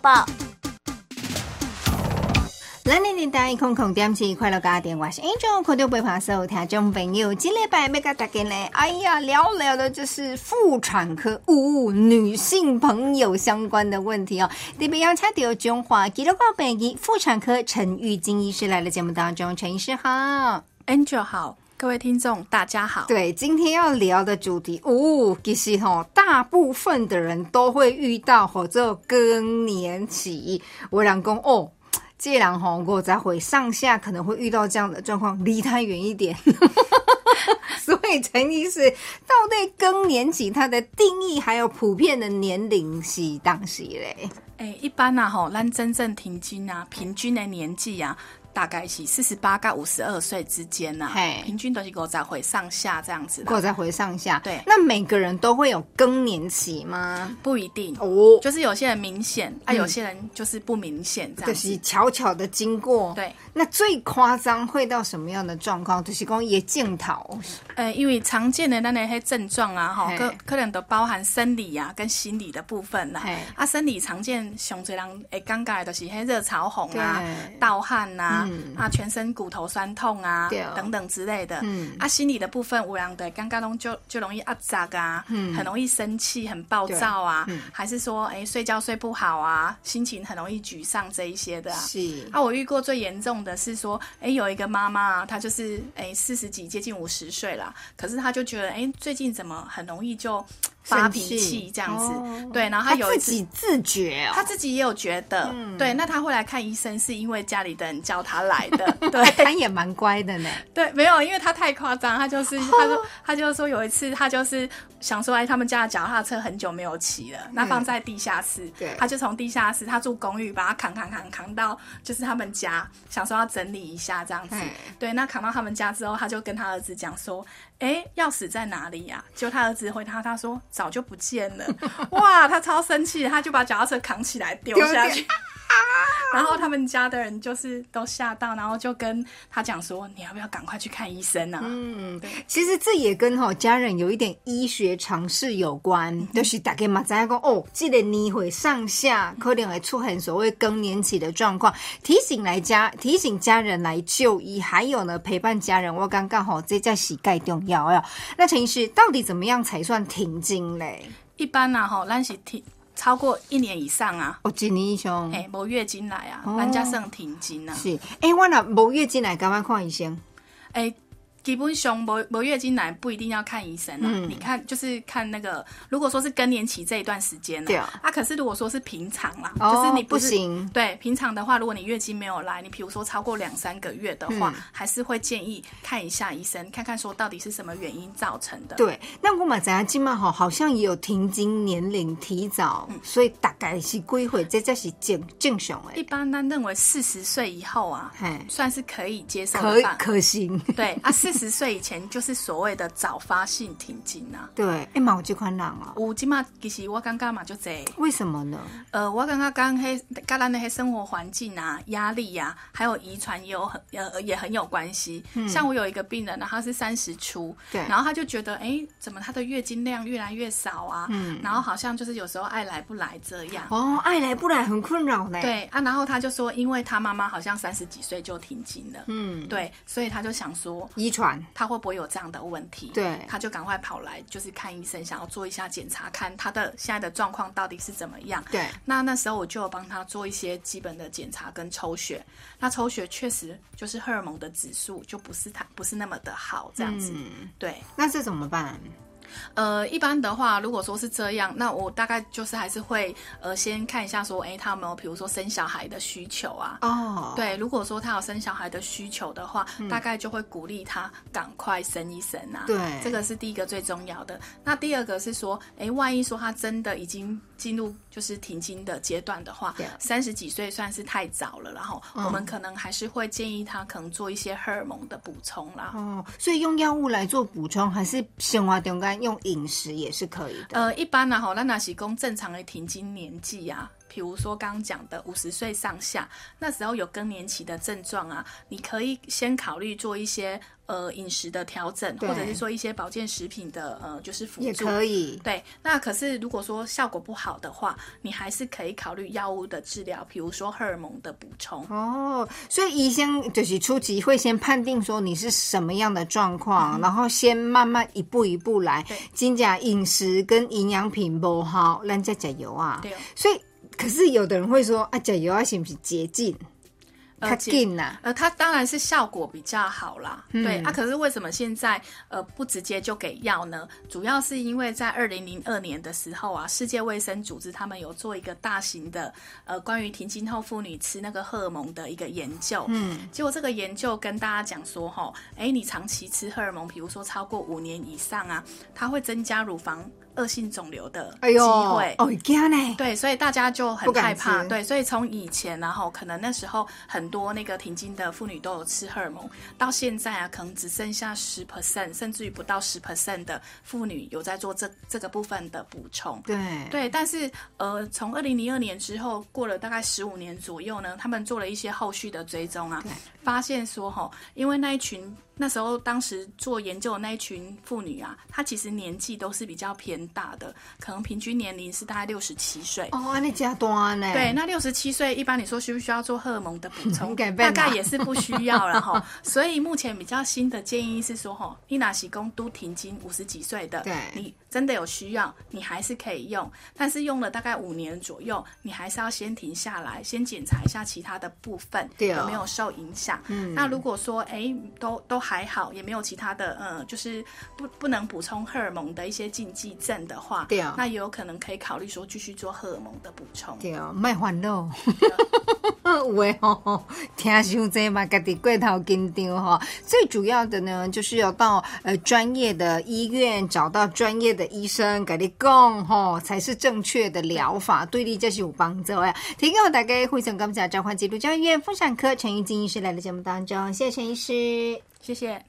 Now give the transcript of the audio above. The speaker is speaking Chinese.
报。咱年年代空空点起快乐家庭，我是 Angel，看到背旁所有听众朋友，今礼拜要跟大家呢，哎呀，聊聊的就是妇产科呜女性朋友相关的问题哦。特别邀请到中华基督教北医妇产科陈玉金医师来了节目当中，陈医师好。Angel 好，各位听众大家好。对，今天要聊的主题，哦，其实吼，大部分的人都会遇到吼这个更年期。我老公哦，这人吼，我在回上下可能会遇到这样的状况，离他远一点。所以陈医师，到底更年期它的定义还有普遍的年龄是当时嘞？诶、一般啊，吼，咱真正停经啊，平均的年纪啊，大概是四十八到五十二岁之间呐、嘿平均都是五十回上下这样子啦。我再回上下，对那每个人都会有更年期吗？不一定，哦，就是有些人明显，啊，嗯有些人就是不明显这就是样子。悄悄的经过。对，那最夸张会到什么样的状况？就是讲也镜头，呃，因为常见的那那些症状啊，哈，可可能都包含生理啊跟心理的部分啦嘿。啊，生理常见上侪人会尴尬的就是黑热潮红啊对、盗汗呐嗯，啊，全身骨头酸痛啊等等之类的。嗯。啊，心理的部分，有人的刚刚中就就容易压榨啊，嗯。很容易生气、很暴躁啊还是说，哎，睡觉睡不好啊，心情很容易沮丧这一些的啊。是。啊，我遇过最严重的是说，哎，有一个妈妈啊，她就是哎四十几，接近五十岁了，可是她就觉得，哎，最近怎么很容易就发脾气气这样子？哦对，然后他有。自己自觉哦，他自己也有觉得，嗯对，那他会来看医生，是因为家里的人叫他来的，对，他也蛮乖的呢。对，没有，因为他太夸张，他就是，他说，他就说有一次，他就是想说，哎，他们家的脚踏车很久没有骑了，那放在地下室，嗯对他就从地下室，他住公寓，把它扛扛扛扛到就是他们家，想说要整理一下这样子，对，那扛到他们家之后，他就跟他儿子讲说，哎，钥匙在哪里呀、结果他儿子回他，他说早就不见了，哇，他超生气，他就把脚踏车扛起来丢下去。然后他们家的人就是都吓到，然后就跟他讲说：“你要不要赶快去看医生啊？”嗯，其实这也跟哈家人有一点医学常识有关，就是大家嘛知道讲哦，记得你会上下可能会出现所谓更年期的状况，提醒来家提醒家人来就医，还有呢陪伴家人，我刚刚好这在洗盖重要呀。那陈医师到底怎么样才算停经嘞？一般啊，吼，咱是停超过一年以上啊，哦，一年以上。哎、无月经来啊，哦咱家算停经啊。是，哎、我若无月经来，干嘛看医生？哎、基本上无无月经来不一定要看医生啊。嗯。你看就是看那个，如果说是更年期这一段时间对啊，啊，可是如果说是平常啦，哦就是你是不行。对平常的话，如果你月经没有来，你比如说超过两三个月的话，嗯。还是会建议看一下医生，看看说到底是什么原因造成的。对，那我嘛知影今嘛吼，好像也有停经年龄提早，嗯。所以大概是归回，这才是正正常一，般呢认为四十岁以后啊，嘿，算是可以接受可可行。对啊，四 十岁以前就是所谓的早发性停经啊。对，哎、嘛有这款人啊，有即嘛，其实我感觉嘛就这，为什么呢？呃，我感觉刚黑跟咱那些生活环境啊、压力呀、还有遗传也有很呃也很有关系。像我有一个病人呢，他是三十出，嗯对然后他就觉得，哎，怎么他的月经量越来越少啊？嗯，然后好像就是有时候爱来不来这样。哦，爱来不来很困扰呢。，对啊，然后他就说，因为他妈妈好像三十几岁就停经了，嗯，对，所以他就想说，遗传，他会不会有这样的问题？对他就赶快跑来，就是看医生，想要做一下检查，看他的现在的状况到底是怎么样。对，那那时候我就有帮他做一些基本的检查跟抽血，那抽血确实就是荷尔蒙的指数就不是他不是那么的好，这样子。嗯，对，那这怎么办？呃，一般的话，如果说是这样，那我大概就是还是会呃先看一下说，哎，他有没有比如说生小孩的需求啊？哦，，对，如果说他有生小孩的需求的话，大概就会鼓励他赶快生一生啊。对这个是第一个最重要的。那第二个是说，哎，万一说他真的已经进入就是停经的阶段的话，三十几岁算是太早了，然后嗯我们可能还是会建议他可能做一些荷尔蒙的补充啦。哦，所以用药物来做补充，还是生活中间用饮食也是可以的。呃，一般呢，吼，那那是供正常的停经年纪呀，比如说刚刚讲的五十岁上下，那时候有更年期的症状啊，你可以先考虑做一些呃饮食的调整，或者是说一些保健食品的呃就是辅助也助。可以。对，那可是如果说效果不好的话，你还是可以考虑药物的治疗，比如说荷尔蒙的补充。哦，所以医生就是初级会先判定说你是什么样的状况，然后先慢慢一步一步来嗯对。真正饮食跟营养品不好，咱再加油啊。对哦所以可是有的人会说啊，甲油啊是不是捷径？较呃它当然是效果比较好啦，嗯对啊。可是为什么现在呃不直接就给药呢？主要是因为在二零零二年的时候啊，世界卫生组织他们有做一个大型的呃关于停经后妇女吃那个荷尔蒙的一个研究，嗯，结果这个研究跟大家讲说，哈，哎，你长期吃荷尔蒙，比如说超过五年以上啊，它会增加乳房恶性肿瘤的机哎呦，会，哦，惊呢，对，所以大家就很害怕。对，所以从以前然后可能那时候很多那个停经的妇女都有吃荷尔蒙，到现在啊，可能只剩下十 percent，甚至于不到十 percent 的妇女有在做这这个部分的补充。对。对，但是呃，从二零零二年之后，过了大概十五年左右呢，他们做了一些后续的追踪啊，发现说哈，因为那一群那时候当时做研究的那一群妇女啊，她其实年纪都是比较偏大的，可能平均年龄是大概六十七岁。哦，安尼加多呢？对，那六十七岁，一般你说需不需要做荷尔蒙的补充？大概也是不需要了哈。所以目前比较新的建议是说，哈，你拿喜功都停经五十几岁的，对你真的有需要，你还是可以用，但是用了大概五年左右，你还是要先停下来，先检查一下其他的部分哦有没有受影响。嗯，那如果说哎都都还好，也没有其他的嗯，就是不不能补充荷尔蒙的一些禁忌症的话，对啊那也有可能可以考虑说继续做荷尔蒙的补充。对啊，卖烦恼。有诶吼，听伤这嘛，家己过头紧张吼。最主要的呢，就是要到呃专业的医院找到专业的医生给你讲吼，才是正确的疗法，对你这是有帮助呀。提供大家非常感谢召唤基督教医院妇产科陈玉金医师来到节目当中，谢谢陈医师。谢谢。